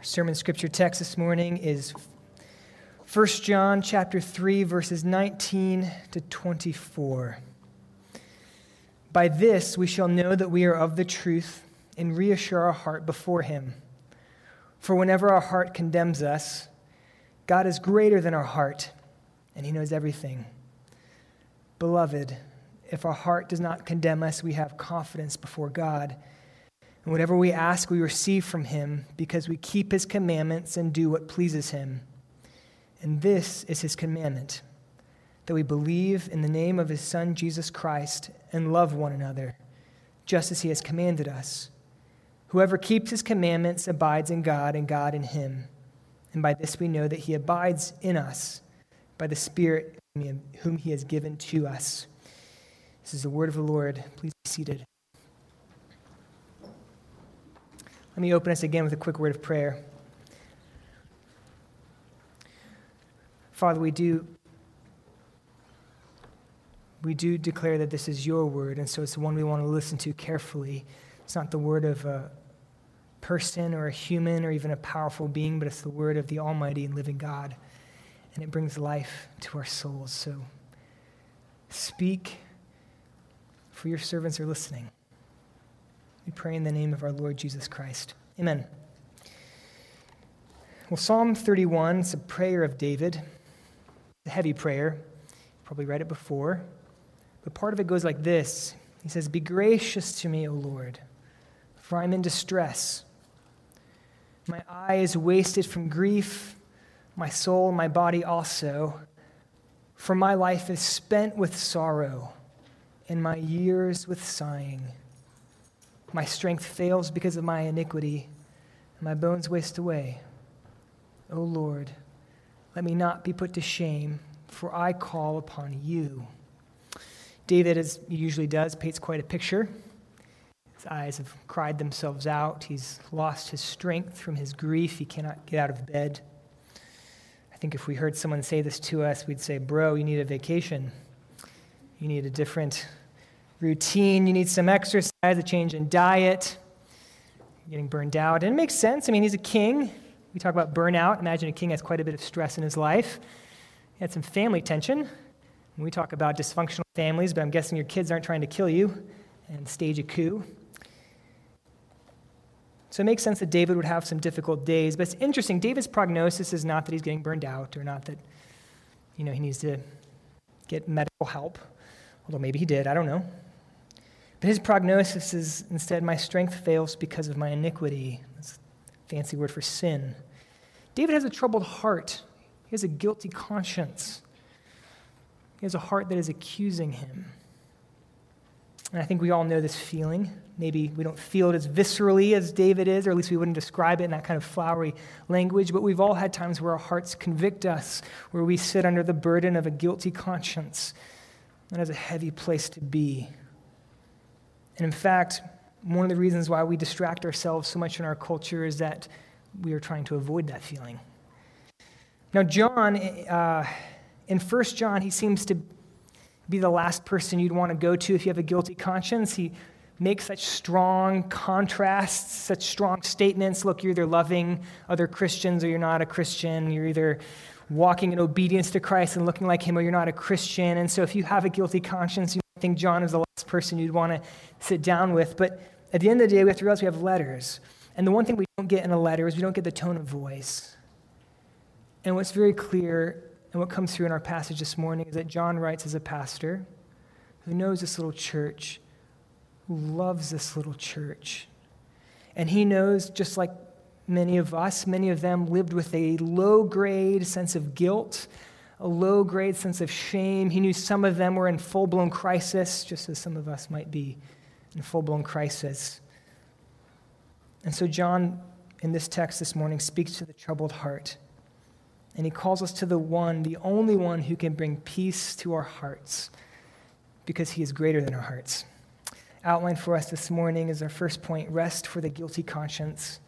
Our sermon scripture text this morning is 1 John chapter 3 verses 19 to 24. By this we shall know that we are of the truth and reassure our heart before him. For whenever our heart condemns us, God is greater than our heart, and he knows everything. Beloved, if our heart does not condemn us, we have confidence before God. And whatever we ask, we receive from him because we keep his commandments and do what pleases him. And this is his commandment that we believe in the name of his Son, Jesus Christ, and love one another, just as he has commanded us. Whoever keeps his commandments abides in God, and God in him. And by this we know that he abides in us, by the Spirit whom he has given to us. This is the word of the Lord. Please be seated. Let me open us again with a quick word of prayer. Father, we do we do declare that this is your word, and so it's the one we want to listen to carefully. It's not the word of a person or a human or even a powerful being, but it's the word of the Almighty and living God, and it brings life to our souls. So speak, for your servants are listening. We pray in the name of our Lord Jesus Christ. Amen. Well, Psalm 31 is a prayer of David a heavy prayer. Probably read it before. But part of it goes like this He says, Be gracious to me, O Lord, for I'm in distress. My eye is wasted from grief, my soul, my body also. For my life is spent with sorrow, and my years with sighing. My strength fails because of my iniquity, and my bones waste away. O Lord, let me not be put to shame, for I call upon you. David, as he usually does, paints quite a picture. His eyes have cried themselves out. He's lost his strength from his grief. He cannot get out of bed. I think if we heard someone say this to us, we'd say, Bro, you need a vacation. You need a different routine. You need some exercise, a change in diet. Getting burned out. And it makes sense. I mean, he's a king. We talk about burnout. Imagine a king has quite a bit of stress in his life. He had some family tension. we talk about dysfunctional families, but I'm guessing your kids aren't trying to kill you and stage a coup. So it makes sense that David would have some difficult days. But it's interesting, David's prognosis is not that he's getting burned out or not that you know, he needs to get medical help, although maybe he did, I don't know. But his prognosis is instead, my strength fails because of my iniquity. That's a fancy word for sin. David has a troubled heart, he has a guilty conscience, he has a heart that is accusing him. And I think we all know this feeling. Maybe we don't feel it as viscerally as David is, or at least we wouldn't describe it in that kind of flowery language, but we've all had times where our hearts convict us, where we sit under the burden of a guilty conscience. That is a heavy place to be. And in fact, one of the reasons why we distract ourselves so much in our culture is that we are trying to avoid that feeling. Now, John, uh, in 1 John, he seems to be the last person you'd want to go to if you have a guilty conscience. He makes such strong contrasts, such strong statements. Look, you're either loving other Christians or you're not a Christian. You're either walking in obedience to Christ and looking like him or you're not a Christian. And so if you have a guilty conscience, you think John is the person you'd want to sit down with. But at the end of the day, we have to realize we have letters. And the one thing we don't get in a letter is we don't get the tone of voice. And what's very clear and what comes through in our passage this morning is that John writes as a pastor who knows this little church, who loves this little church. And he knows, just like many of us, many of them lived with a low grade sense of guilt a low grade sense of shame. He knew some of them were in full blown crisis, just as some of us might be in full blown crisis. And so, John, in this text this morning, speaks to the troubled heart. And he calls us to the one, the only one who can bring peace to our hearts, because he is greater than our hearts. Outlined for us this morning is our first point rest for the guilty conscience.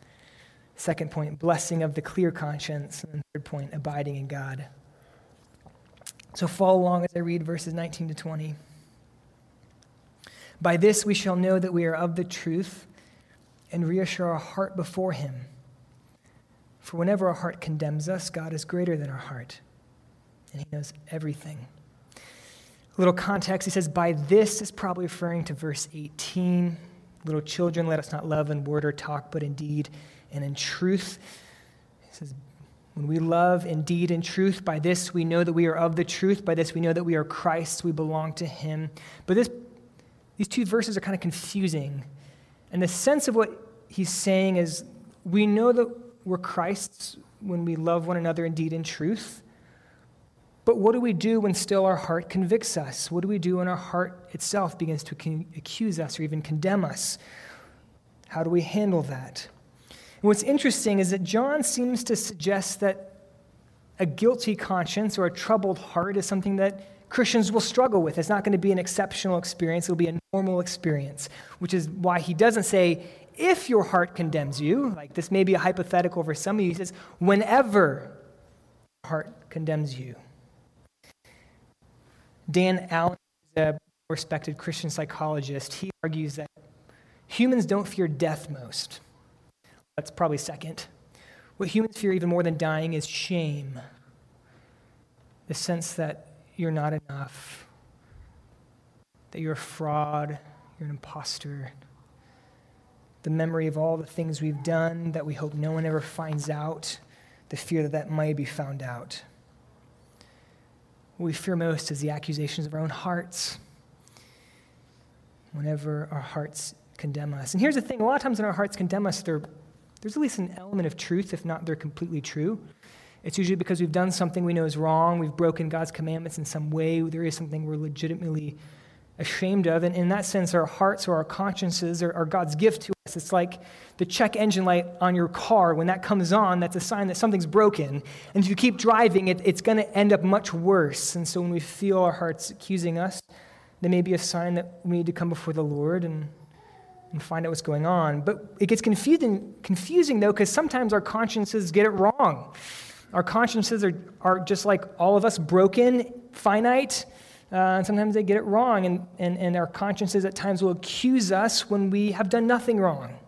Second point, blessing of the clear conscience. And third point, abiding in God. So follow along as I read verses 19 to 20. By this we shall know that we are of the truth and reassure our heart before him. For whenever our heart condemns us, God is greater than our heart, and He knows everything. A little context, he says, by this is probably referring to verse 18. Little children, let us not love in word or talk, but in deed and in truth. He says, when we love indeed in deed and truth, by this we know that we are of the truth. By this we know that we are Christ's. we belong to Him. But this, these two verses are kind of confusing. And the sense of what he's saying is we know that we're Christ's when we love one another indeed in deed and truth. But what do we do when still our heart convicts us? What do we do when our heart itself begins to accuse us or even condemn us? How do we handle that? And what's interesting is that John seems to suggest that a guilty conscience or a troubled heart is something that Christians will struggle with. It's not going to be an exceptional experience, it'll be a normal experience, which is why he doesn't say, if your heart condemns you, like this may be a hypothetical for some of you, he says, whenever your heart condemns you. Dan Allen is a respected Christian psychologist. He argues that humans don't fear death most. That's probably second. What humans fear even more than dying is shame the sense that you're not enough, that you're a fraud, you're an impostor. The memory of all the things we've done that we hope no one ever finds out, the fear that that might be found out. What we fear most is the accusations of our own hearts whenever our hearts condemn us. And here's the thing a lot of times when our hearts condemn us, there's at least an element of truth, if not they're completely true. It's usually because we've done something we know is wrong, we've broken God's commandments in some way, there is something we're legitimately ashamed of. And in that sense, our hearts or our consciences are, are, God's gift to us. It's like the check engine light on your car. When that comes on, that's a sign that something's broken. And if you keep driving, it, it's going to end up much worse. And so when we feel our hearts accusing us, there may be a sign that we need to come before the Lord and, and find out what's going on. But it gets confusing, confusing though, because sometimes our consciences get it wrong. Our consciences are, are just like all of us broken, finite, uh, and sometimes they get it wrong, and, and, and our consciences at times will accuse us when we have done nothing wrong.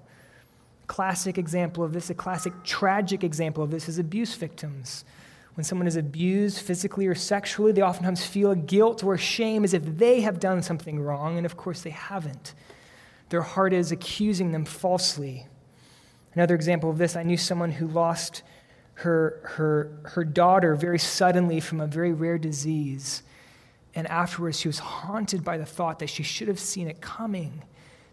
Classic example of this, a classic tragic example of this is abuse victims. When someone is abused physically or sexually, they oftentimes feel guilt or shame as if they have done something wrong, and of course they haven't. Their heart is accusing them falsely. Another example of this, I knew someone who lost her, her, her daughter very suddenly from a very rare disease. And afterwards, she was haunted by the thought that she should have seen it coming.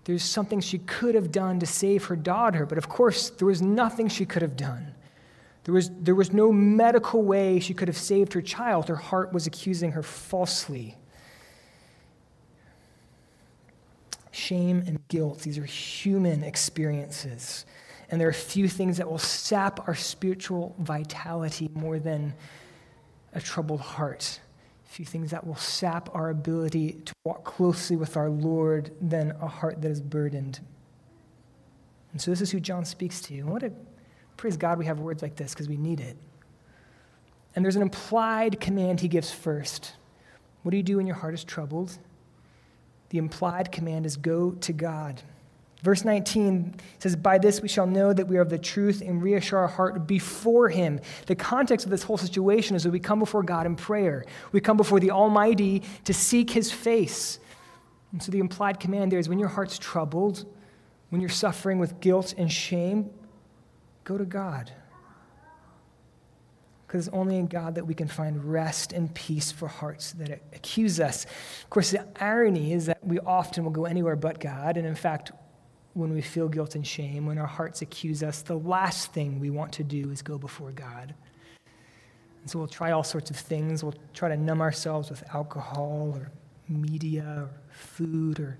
There's something she could have done to save her daughter, but of course, there was nothing she could have done. There was, there was no medical way she could have saved her child. Her heart was accusing her falsely. Shame and guilt, these are human experiences. And there are few things that will sap our spiritual vitality more than a troubled heart few things that will sap our ability to walk closely with our Lord than a heart that is burdened. And so this is who John speaks to. And what a praise God we have words like this because we need it. And there's an implied command he gives first. What do you do when your heart is troubled? The implied command is go to God. Verse 19 says, By this we shall know that we are of the truth and reassure our heart before Him. The context of this whole situation is that we come before God in prayer. We come before the Almighty to seek His face. And so the implied command there is when your heart's troubled, when you're suffering with guilt and shame, go to God. Because it's only in God that we can find rest and peace for hearts that accuse us. Of course, the irony is that we often will go anywhere but God. And in fact, when we feel guilt and shame, when our hearts accuse us, the last thing we want to do is go before God. And so we'll try all sorts of things. We'll try to numb ourselves with alcohol or media or food or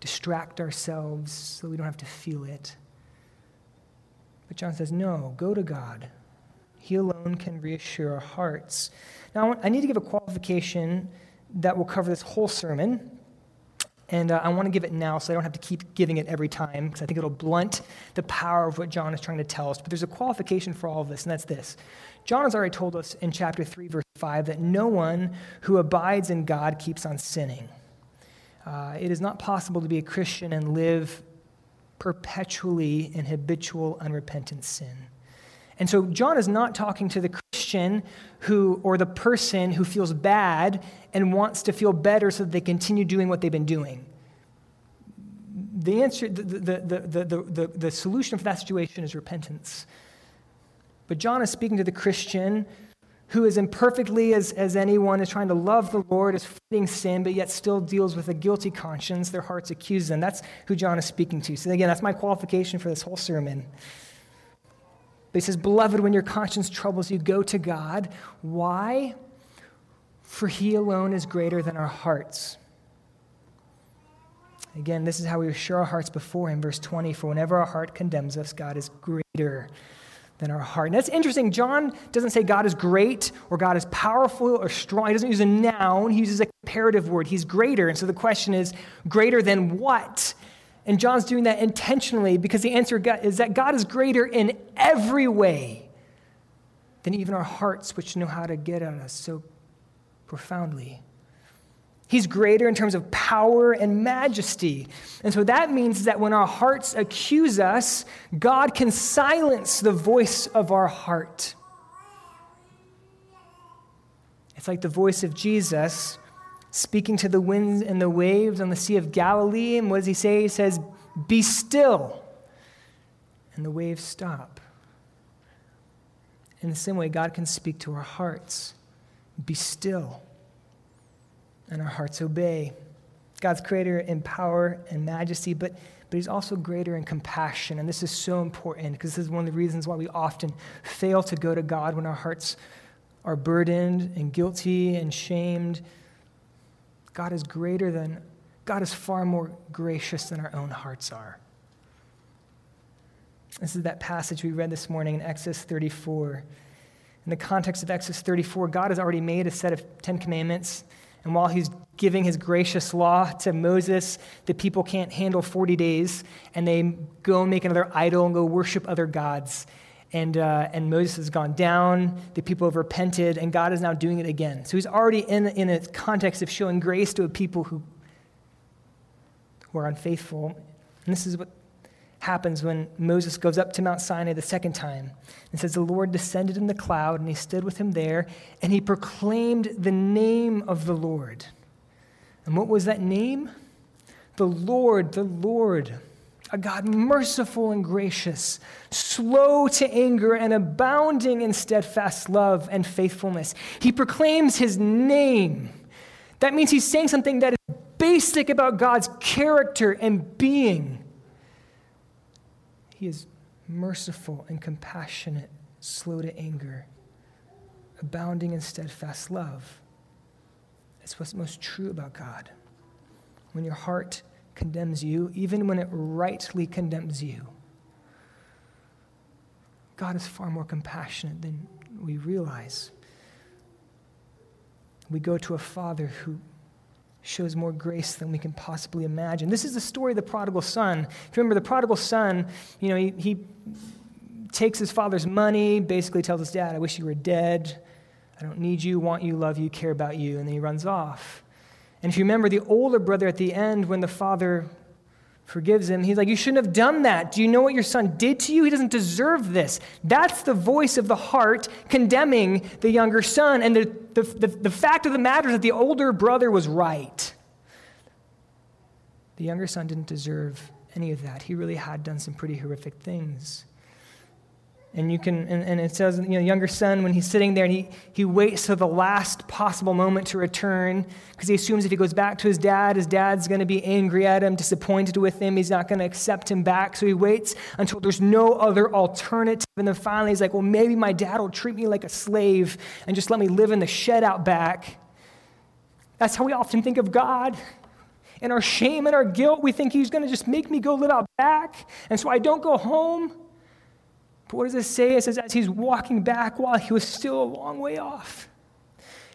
distract ourselves so we don't have to feel it. But John says, no, go to God. He alone can reassure our hearts. Now, I, need to give a qualification that will cover this whole sermon. And uh, I want to give it now so I don't have to keep giving it every time because I think it'll blunt the power of what John is trying to tell us. But there's a qualification for all of this, and that's this. John has already told us in chapter 3, verse 5, that no one who abides in God keeps on sinning. Uh, it is not possible to be a Christian and live perpetually in habitual, unrepentant sin. And so John is not talking to the Christian who or the person who feels bad and wants to feel better so that they continue doing what they've been doing. The answer, the, the, the, the, the, the solution for that situation is repentance. But John is speaking to the Christian who, as imperfectly as, as anyone, is trying to love the Lord, is fighting sin, but yet still deals with a guilty conscience. Their hearts accuse them. That's who John is speaking to. So, again, that's my qualification for this whole sermon. But he says, Beloved, when your conscience troubles you, go to God. Why? For he alone is greater than our hearts. Again, this is how we assure our hearts before him. Verse 20 For whenever our heart condemns us, God is greater than our heart. And that's interesting. John doesn't say God is great or God is powerful or strong. He doesn't use a noun, he uses a comparative word. He's greater. And so the question is, greater than what? And John's doing that intentionally because the answer is that God is greater in every way than even our hearts, which know how to get at us so profoundly. He's greater in terms of power and majesty. And so that means that when our hearts accuse us, God can silence the voice of our heart. It's like the voice of Jesus speaking to the winds and the waves on the Sea of Galilee. And what does he say? He says, Be still. And the waves stop. In the same way, God can speak to our hearts Be still. And our hearts obey. God's greater in power and majesty, but, but he's also greater in compassion. And this is so important because this is one of the reasons why we often fail to go to God when our hearts are burdened and guilty and shamed God is greater than, God is far more gracious than our own hearts are. This is that passage we read this morning in Exodus 34. In the context of Exodus 34, God has already made a set of Ten Commandments. And while he's giving his gracious law to Moses, the people can't handle 40 days, and they go and make another idol and go worship other gods. And, uh, and Moses has gone down, the people have repented, and God is now doing it again. So he's already in, in a context of showing grace to a people who, who are unfaithful. And this is what happens when Moses goes up to Mount Sinai the second time. and says, The Lord descended in the cloud, and he stood with him there, and he proclaimed the name of the Lord. And what was that name? The Lord, the Lord a God merciful and gracious, slow to anger, and abounding in steadfast love and faithfulness. He proclaims his name. That means he's saying something that is basic about God's character and being. He is merciful and compassionate, slow to anger, abounding in steadfast love. That's what's most true about God. When your heart condemns you, even when it rightly condemns you. God is far more compassionate than we realize. We go to a Father who shows more grace than we can possibly imagine. This is the story of the prodigal son. If you remember, the prodigal son, you know, he, he takes his father's money, basically tells his dad, I wish you were dead. I don't need you, want you, love you, care about you. And then he runs off. And if you remember the older brother at the end, when the father forgives him, he's like, You shouldn't have done that. Do you know what your son did to you? He doesn't deserve this. That's the voice of the heart condemning the younger son. And the, the, the, the fact of the matter is that the older brother was right. The younger son didn't deserve any of that. He really had done some pretty horrific things. And you can, and, and, it says, you know, younger son, when he's sitting there and he, he waits till the last possible moment to return because he assumes if he goes back to his dad, his dad's going to be angry at him, disappointed with him. He's not going to accept him back. So he waits until there's no other alternative. And then finally he's like, well, maybe my dad will treat me like a slave and just let me live in the shed out back. That's how we often think of God. In our shame and our guilt, we think he's going to just make me go live out back. And so I don't go home. But what does it say? It says, as he's walking back while he was still a long way off,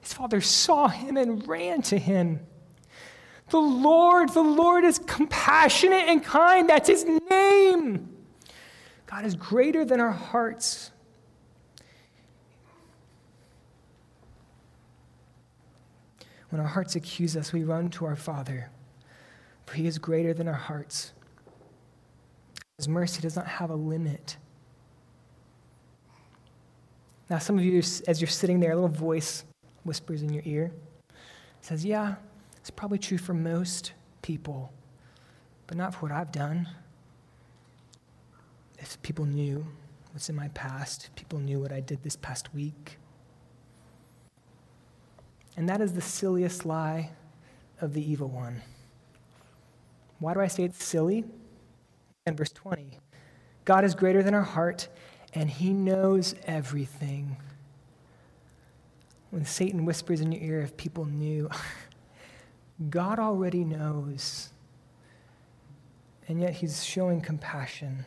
his father saw him and ran to him. The Lord, the Lord is compassionate and kind. That's his name. God is greater than our hearts. When our hearts accuse us, we run to our Father, for he is greater than our hearts. His mercy does not have a limit. Now, some of you, as you're sitting there, a little voice whispers in your ear, says, Yeah, it's probably true for most people, but not for what I've done. If people knew what's in my past, if people knew what I did this past week. And that is the silliest lie of the evil one. Why do I say it's silly? In verse 20, God is greater than our heart, and he knows everything. When Satan whispers in your ear, if people knew, God already knows. And yet he's showing compassion.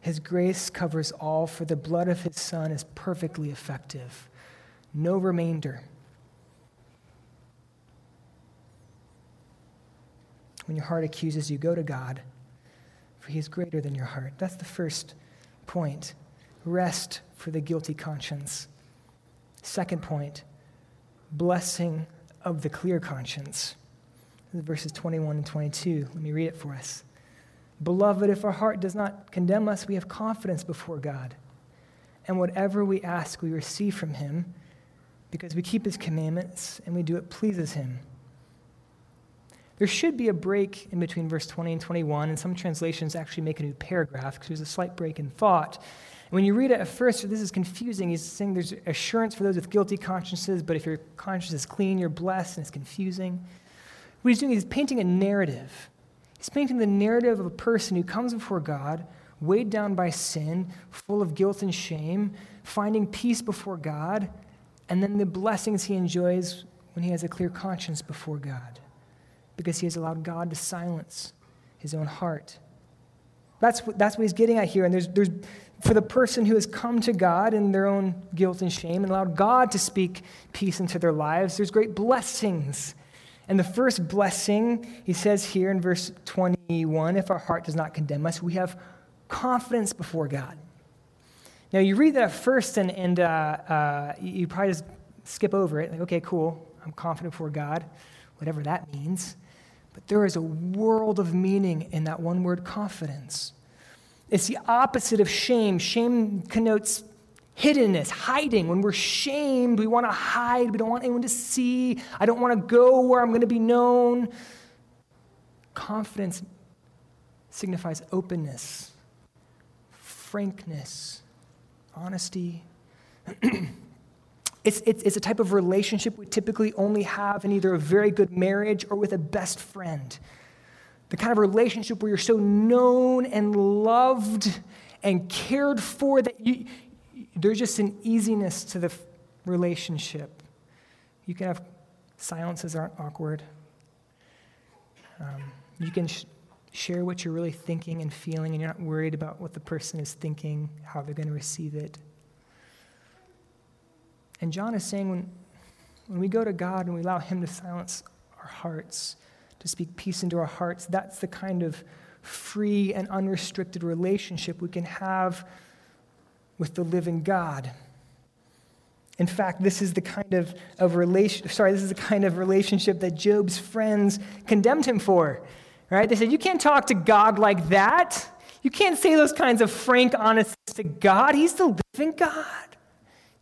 His grace covers all, for the blood of his Son is perfectly effective. No remainder. When your heart accuses you, go to God, for he is greater than your heart. That's the first point. Rest for the guilty conscience. Second point, blessing of the clear conscience. Verses 21 and 22. Let me read it for us. Beloved, if our heart does not condemn us, we have confidence before God. And whatever we ask, we receive from him because we keep his commandments and we do what pleases him. There should be a break in between verse 20 and 21, and some translations actually make a new paragraph because there's a slight break in thought. And when you read it at first, this is confusing. He's saying there's assurance for those with guilty consciences, but if your conscience is clean, you're blessed, and it's confusing. What he's doing is painting a narrative. He's painting the narrative of a person who comes before God, weighed down by sin, full of guilt and shame, finding peace before God, and then the blessings he enjoys when he has a clear conscience before God because he has allowed God to silence his own heart. That's what, that's what he's getting at here. And there's, there's, for the person who has come to God in their own guilt and shame and allowed God to speak peace into their lives, there's great blessings. And the first blessing, he says here in verse 21 if our heart does not condemn us, we have confidence before God. Now, you read that first, and, and uh, uh, you probably just skip over it. Like, okay, cool. I'm confident before God, whatever that means. But there is a world of meaning in that one word confidence. It's the opposite of shame. Shame connotes hiddenness, hiding. When we're shamed, we want to hide. We don't want anyone to see. I don't want to go where I'm going to be known. Confidence signifies openness, frankness, honesty. It's, it's, it's a type of relationship we typically only have in either a very good marriage or with a best friend. The kind of relationship where you're so known and loved and cared for that you, there's just an easiness to the relationship. You can have silences aren't awkward. Um, you can sh- share what you're really thinking and feeling, and you're not worried about what the person is thinking, how they're going to receive it. And John is saying when, when we go to God and we allow Him to silence our hearts, to speak peace into our hearts, that's the kind of free and unrestricted relationship we can have with the living God. In fact, this is the kind of, of relation, sorry, this is the kind of relationship that Job's friends condemned him for. Right? They said, You can't talk to God like that. You can't say those kinds of frank, honest to God. He's the living God.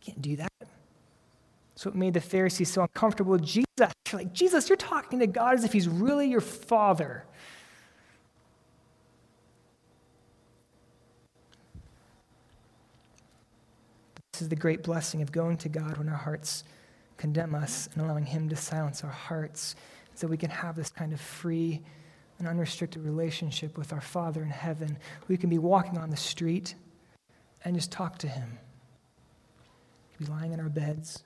You can't do that. That's it made the Pharisees so uncomfortable with Jesus. You're like, Jesus, you're talking to God as if he's really your father. This is the great blessing of going to God when our hearts condemn us and allowing him to silence our hearts so we can have this kind of free and unrestricted relationship with our Father in heaven. We can be walking on the street and just talk to him. We can be lying in our beds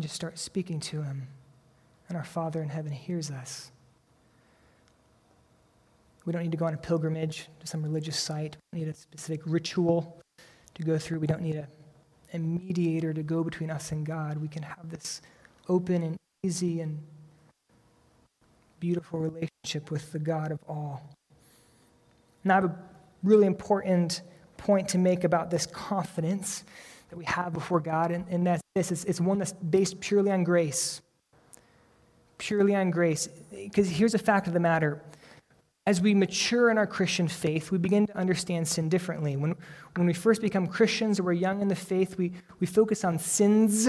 and just start speaking to Him. And our Father in heaven hears us. We don't need to go on a pilgrimage to some religious site. We don't need a specific ritual to go through. We don't need a, a mediator to go between us and God. We can have this open and easy and beautiful relationship with the God of all. Now, I have a really important point to make about this confidence that we have before God, and, and that's this it's, it's one that's based purely on grace. Purely on grace. Because here's a fact of the matter as we mature in our Christian faith, we begin to understand sin differently. When, when we first become Christians or we're young in the faith, we, we focus on sins,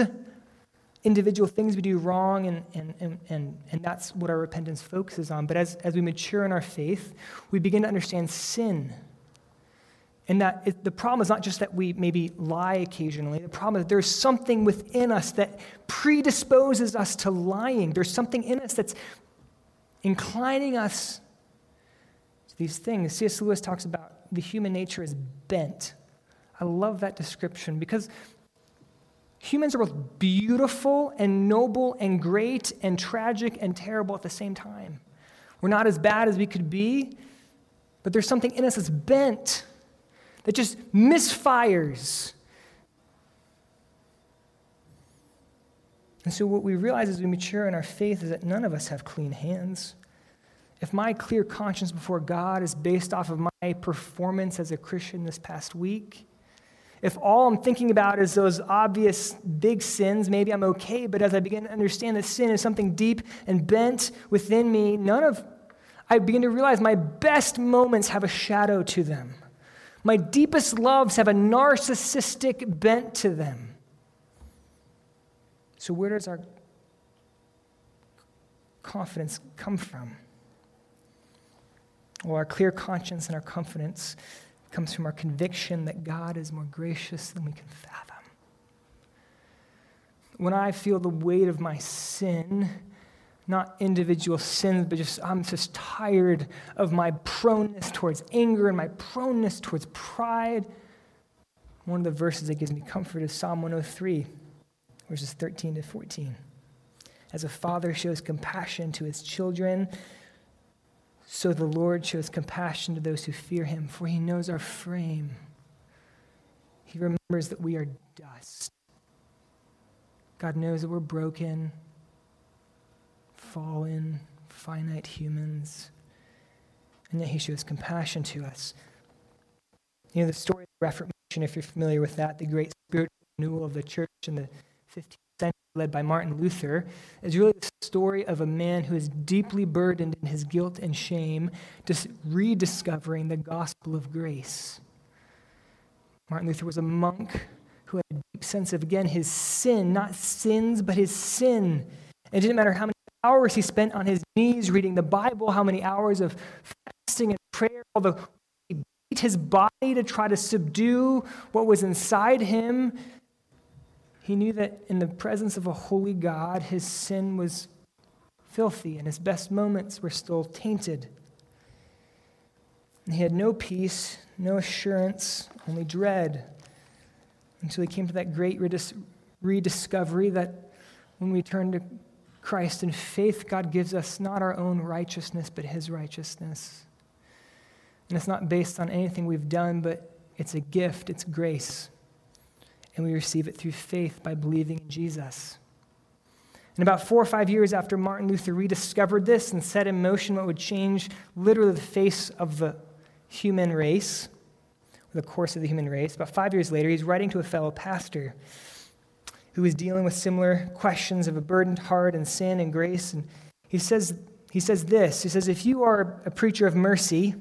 individual things we do wrong, and, and, and, and, and that's what our repentance focuses on. But as, as we mature in our faith, we begin to understand sin. And that it, the problem is not just that we maybe lie occasionally. The problem is that there's something within us that predisposes us to lying. There's something in us that's inclining us to these things. C.S. Lewis talks about the human nature is bent. I love that description because humans are both beautiful and noble and great and tragic and terrible at the same time. We're not as bad as we could be, but there's something in us that's bent, that just misfires. And so, what we realize as we mature in our faith is that none of us have clean hands if my clear conscience before God is based off of my performance as a Christian this past week, if all I'm thinking about is those obvious big sins, maybe I'm okay. But as I begin to understand that sin is something deep and bent within me, none of, I begin to realize my best moments have a shadow to them. My deepest loves have a narcissistic bent to them. So, where does our confidence come from? Well, our clear conscience and our confidence comes from our conviction that God is more gracious than we can fathom. When I feel the weight of my sin, not individual sins, but just I'm just tired of my proneness towards anger and my proneness towards pride. One of the verses that gives me comfort is Psalm 103, verses 13 to 14. As a father shows compassion to his children, so the Lord shows compassion to those who fear him, for he knows our frame. He remembers that we are dust. God knows that we're broken, fallen, finite humans, and yet he shows compassion to us. You know, the story of the Reformation, if you're familiar with that, the great spiritual renewal of the church in the 15th century, led by Martin Luther, is really the story of a man who is deeply burdened in his guilt and shame, rediscovering the gospel of grace. Martin Luther was a monk who had a deep sense of, again, his sin, not sins, but his sin. It didn't matter how many hours he spent on his knees reading the Bible, how many hours of fasting and prayer, although he beat his body to try to subdue what was inside him. He knew that in the presence of a holy God, his sin was filthy and his best moments were still tainted. And he had no peace, no assurance, only dread until he came to that great redis- rediscovery that when we turn to Christ in faith, God gives us not our own righteousness, but his righteousness. And it's not based on anything we've done, but it's a gift, it's grace and we receive it through faith by believing in Jesus. And about four or five years after Martin Luther rediscovered this and set in motion what would change literally the face of the human race, the course of the human race, about five years later, he's writing to a fellow pastor who is dealing with similar questions of a burdened heart and sin and grace. And he says, he says this He says, If you are a preacher of mercy,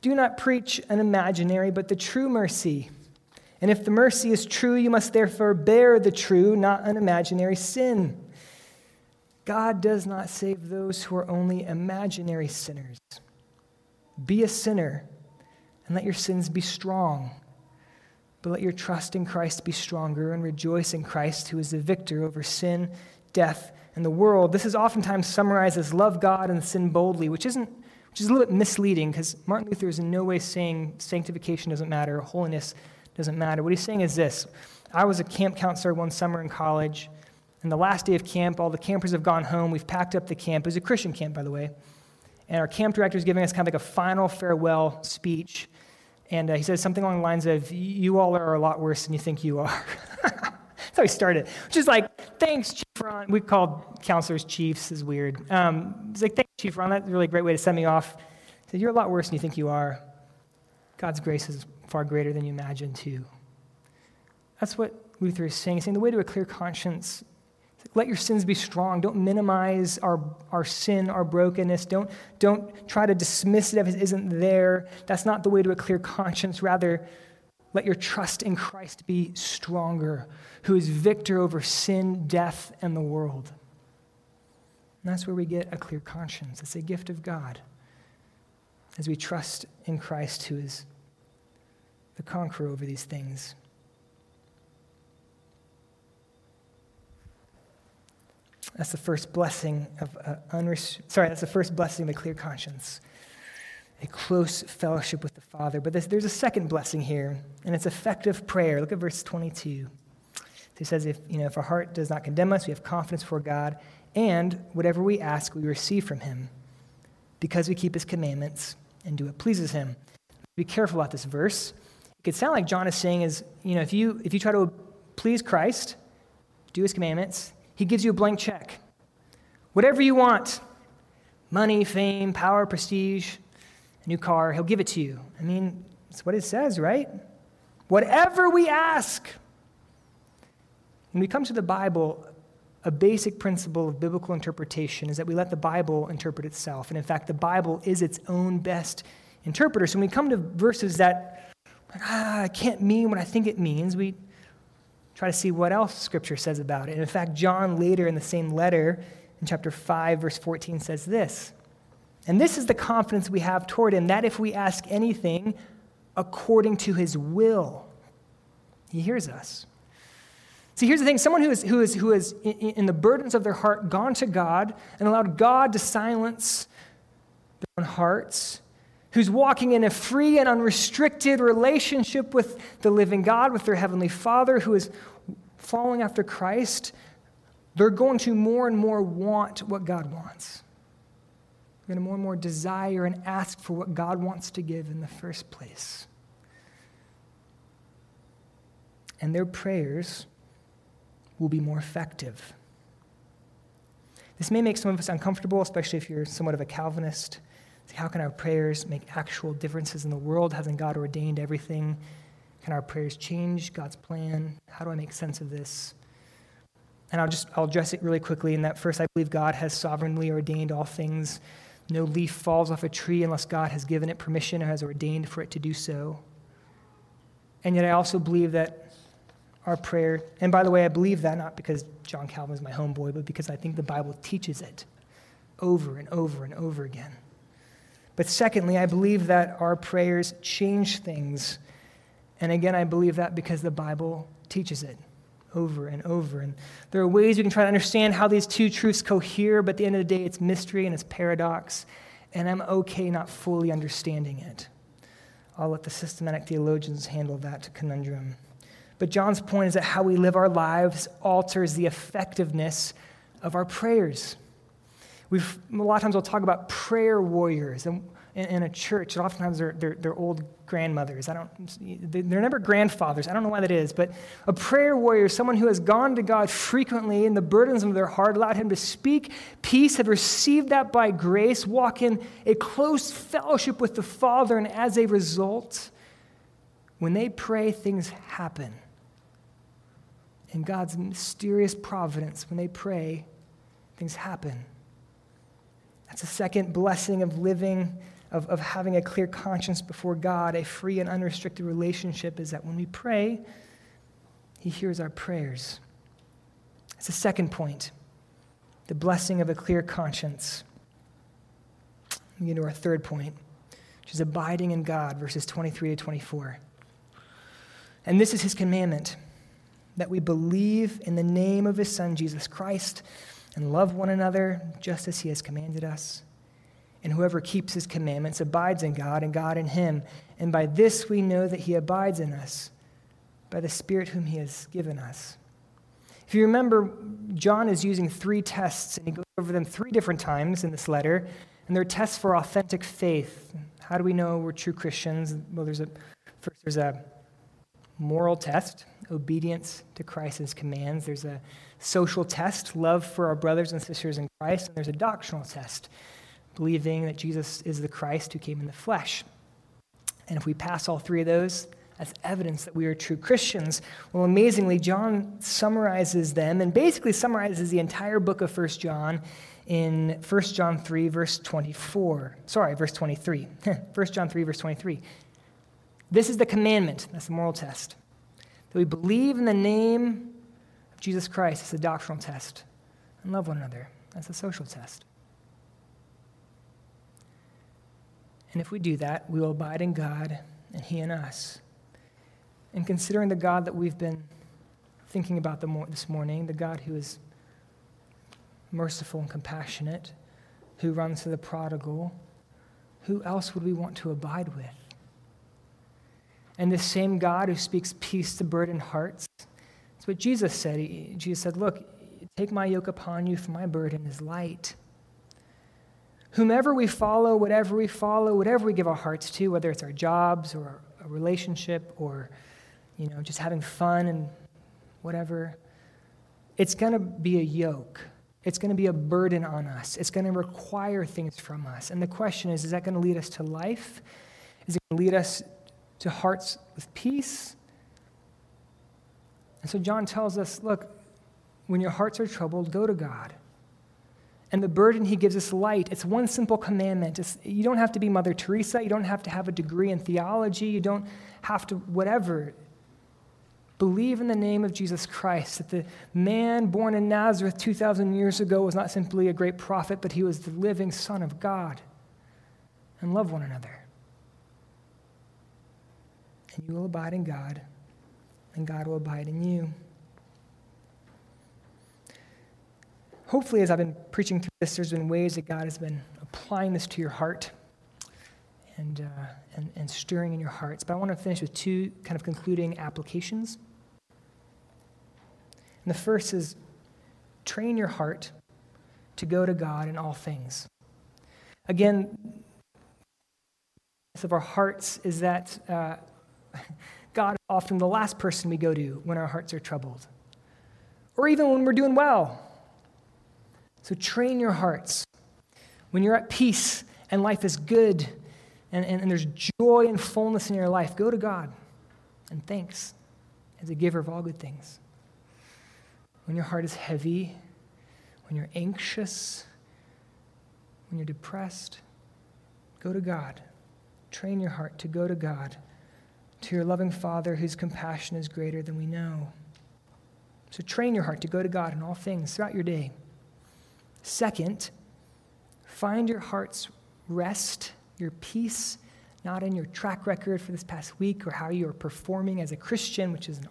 do not preach an imaginary, but the true mercy. And if the mercy is true, you must therefore bear the true, not an imaginary sin. God does not save those who are only imaginary sinners. Be a sinner and let your sins be strong. But let your trust in Christ be stronger and rejoice in Christ, who is the victor over sin, death, and the world. This is oftentimes summarized as love God and sin boldly, which isn't which is a little bit misleading because Martin Luther is in no way saying sanctification doesn't matter, holiness doesn't matter. What he's saying is this I was a camp counselor one summer in college, and the last day of camp, all the campers have gone home. We've packed up the camp. It was a Christian camp, by the way. And our camp director is giving us kind of like a final farewell speech. And uh, he says something along the lines of, You all are a lot worse than you think you are. That's how he started, which is like, Thanks, Chief Ron. We called counselors chiefs, is weird. Um, he's like, Thanks, Chief Ron. That's a really great way to send me off. He said, You're a lot worse than you think you are. God's grace is far greater than you imagine, too. That's what Luther is saying. He's saying the way to a clear conscience, Let your sins be strong. Don't minimize our, our sin, our brokenness. Don't, don't try to dismiss it if it isn't there. That's not the way to a clear conscience. Rather, let your trust in Christ be stronger, who is victor over sin, death, and the world. And that's where we get a clear conscience. It's a gift of God as we trust in Christ, who is the conqueror over these things. That's the first blessing of uh, unres- sorry. That's the first blessing of a clear conscience, a close fellowship with the Father. But there's, there's a second blessing here, and it's effective prayer. Look at verse 22. He says, "If you know, if our heart does not condemn us, we have confidence before God, and whatever we ask, we receive from Him, because we keep His commandments and do what pleases Him." Be careful about this verse. It could sound like John is saying, "Is you know, if you if you try to please Christ, do His commandments." He gives you a blank check. Whatever you want money, fame, power, prestige, a new car, he'll give it to you. I mean, it's what it says, right? Whatever we ask. When we come to the Bible, a basic principle of biblical interpretation is that we let the Bible interpret itself. And in fact, the Bible is its own best interpreter. So when we come to verses that ah, I can't mean what I think it means, we try to see what else Scripture says about it. And in fact, John later in the same letter, in chapter 5, verse 14, says this. And this is the confidence we have toward him that if we ask anything according to his will, he hears us. See, here's the thing someone who is, who is, who is in, in the burdens of their heart gone to God and allowed God to silence their own hearts who's walking in a free and unrestricted relationship with the living God, with their Heavenly Father, who is following after Christ, they're going to more and more want what God wants. They're going to more and more desire and ask for what God wants to give in the first place. And their prayers will be more effective. This may make some of us uncomfortable, especially if you're somewhat of a Calvinist. How can our prayers make actual differences in the world? Hasn't God ordained everything? Can our prayers change God's plan? How do I make sense of this? And I'll just I'll address it really quickly in that first I believe God has sovereignly ordained all things. No leaf falls off a tree unless God has given it permission or has ordained for it to do so. And yet I also believe that our prayer, and by the way, I believe that not because John Calvin is my homeboy, but because I think the Bible teaches it over and over and over again. But secondly, I believe that our prayers change things. And again, I believe that because the Bible teaches it over and over. And there are ways we can try to understand how these two truths cohere, but at the end of the day, it's mystery and it's paradox. And I'm okay not fully understanding it. I'll let the systematic theologians handle that conundrum. But John's point is that how we live our lives alters the effectiveness of our prayers. We've, a lot of times we'll talk about prayer warriors in, in, in a church, and oftentimes they're, they're, they're, old grandmothers. I don't, they're never grandfathers. I don't know why that is, but a prayer warrior someone who has gone to God frequently in the burdens of their heart, allowed Him to speak peace, have received that by grace, walk in a close fellowship with the Father, and as a result, when they pray, things happen. In God's mysterious providence, when they pray, things happen. That's a second blessing of living, of, of having a clear conscience before God, a free and unrestricted relationship, is that when we pray, He hears our prayers. It's the second point the blessing of a clear conscience. We get to our third point, which is abiding in God, verses 23 to 24. And this is His commandment that we believe in the name of His Son, Jesus Christ and love one another just as he has commanded us. And whoever keeps his commandments abides in God, and God in him. And by this we know that he abides in us, by the Spirit whom he has given us. If you remember, John is using three tests, and he goes over them three different times in this letter. And they're tests for authentic faith. How do we know we're true Christians? Well, there's a first there's a moral test, obedience to Christ's commands. There's a social test, love for our brothers and sisters in Christ. And there's a doctrinal test, believing that Jesus is the Christ who came in the flesh. And if we pass all three of those, as evidence that we are true Christians? Well, amazingly, John summarizes them and basically summarizes the entire book of 1 John in 1 John 3, verse 24. Sorry, verse 23. 1 John 3, verse 23. This is the commandment, that's the moral test, that we believe in the name of Jesus Christ. It's a doctrinal test. And love one another. That's a social test. And if we do that, we will abide in God and He in us. And considering the God that we've been thinking about this morning, the God who is merciful and compassionate, who runs to the prodigal, who else would we want to abide with? And this same God who speaks peace to burdened hearts, that's what Jesus said. He, Jesus said, Look, take my yoke upon you, for my burden is light. Whomever we follow, whatever we follow, whatever we give our hearts to, whether it's our jobs or a relationship or you know, just having fun and whatever, it's going to be a yoke. It's going to be a burden on us. It's going to require things from us. And the question is is that going to lead us to life? Is it going to lead us to hearts with peace? And so John tells us look, when your hearts are troubled, go to God. And the burden he gives us light. It's one simple commandment. It's, you don't have to be Mother Teresa. You don't have to have a degree in theology. You don't have to, whatever. Believe in the name of Jesus Christ, that the man born in Nazareth 2,000 years ago was not simply a great prophet, but he was the living Son of God. And love one another. And you will abide in God, and God will abide in you. Hopefully, as I've been preaching through this, there's been ways that God has been applying this to your heart and, uh, and, and stirring in your hearts. But I want to finish with two kind of concluding applications. And the first is train your heart to go to God in all things. Again, of our hearts is that uh, God is often the last person we go to when our hearts are troubled, or even when we're doing well. So train your hearts. When you're at peace and life is good and, and, and there's joy and fullness in your life, go to God and thanks as a giver of all good things when your heart is heavy, when you're anxious, when you're depressed, go to God. Train your heart to go to God, to your loving Father whose compassion is greater than we know. So train your heart to go to God in all things throughout your day. Second, find your heart's rest, your peace, not in your track record for this past week or how you are performing as a Christian, which is an,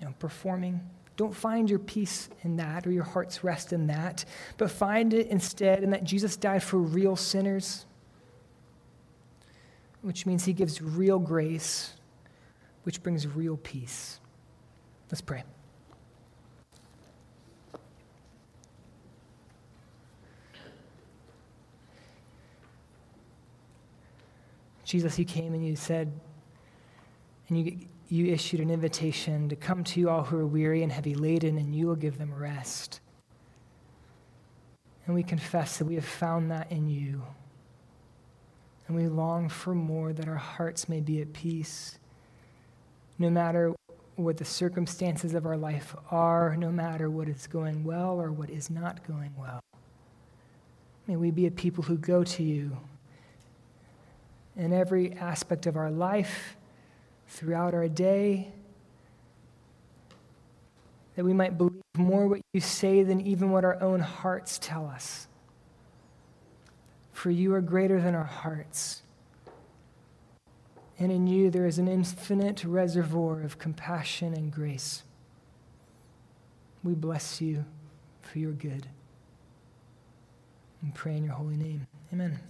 you know, performing don't find your peace in that or your heart's rest in that, but find it instead in that Jesus died for real sinners, which means he gives real grace, which brings real peace. Let's pray. Jesus, you came and you said, and you you issued an invitation to come to you all who are weary and heavy laden, and you will give them rest. And we confess that we have found that in you. And we long for more that our hearts may be at peace. No matter what the circumstances of our life are, no matter what is going well or what is not going well. May we be a people who go to you in every aspect of our life throughout our day, that we might believe more what you say than even what our own hearts tell us. For you are greater than our hearts. And in you there is an infinite reservoir of compassion and grace. We bless you for your good. And pray in your holy name. Amen.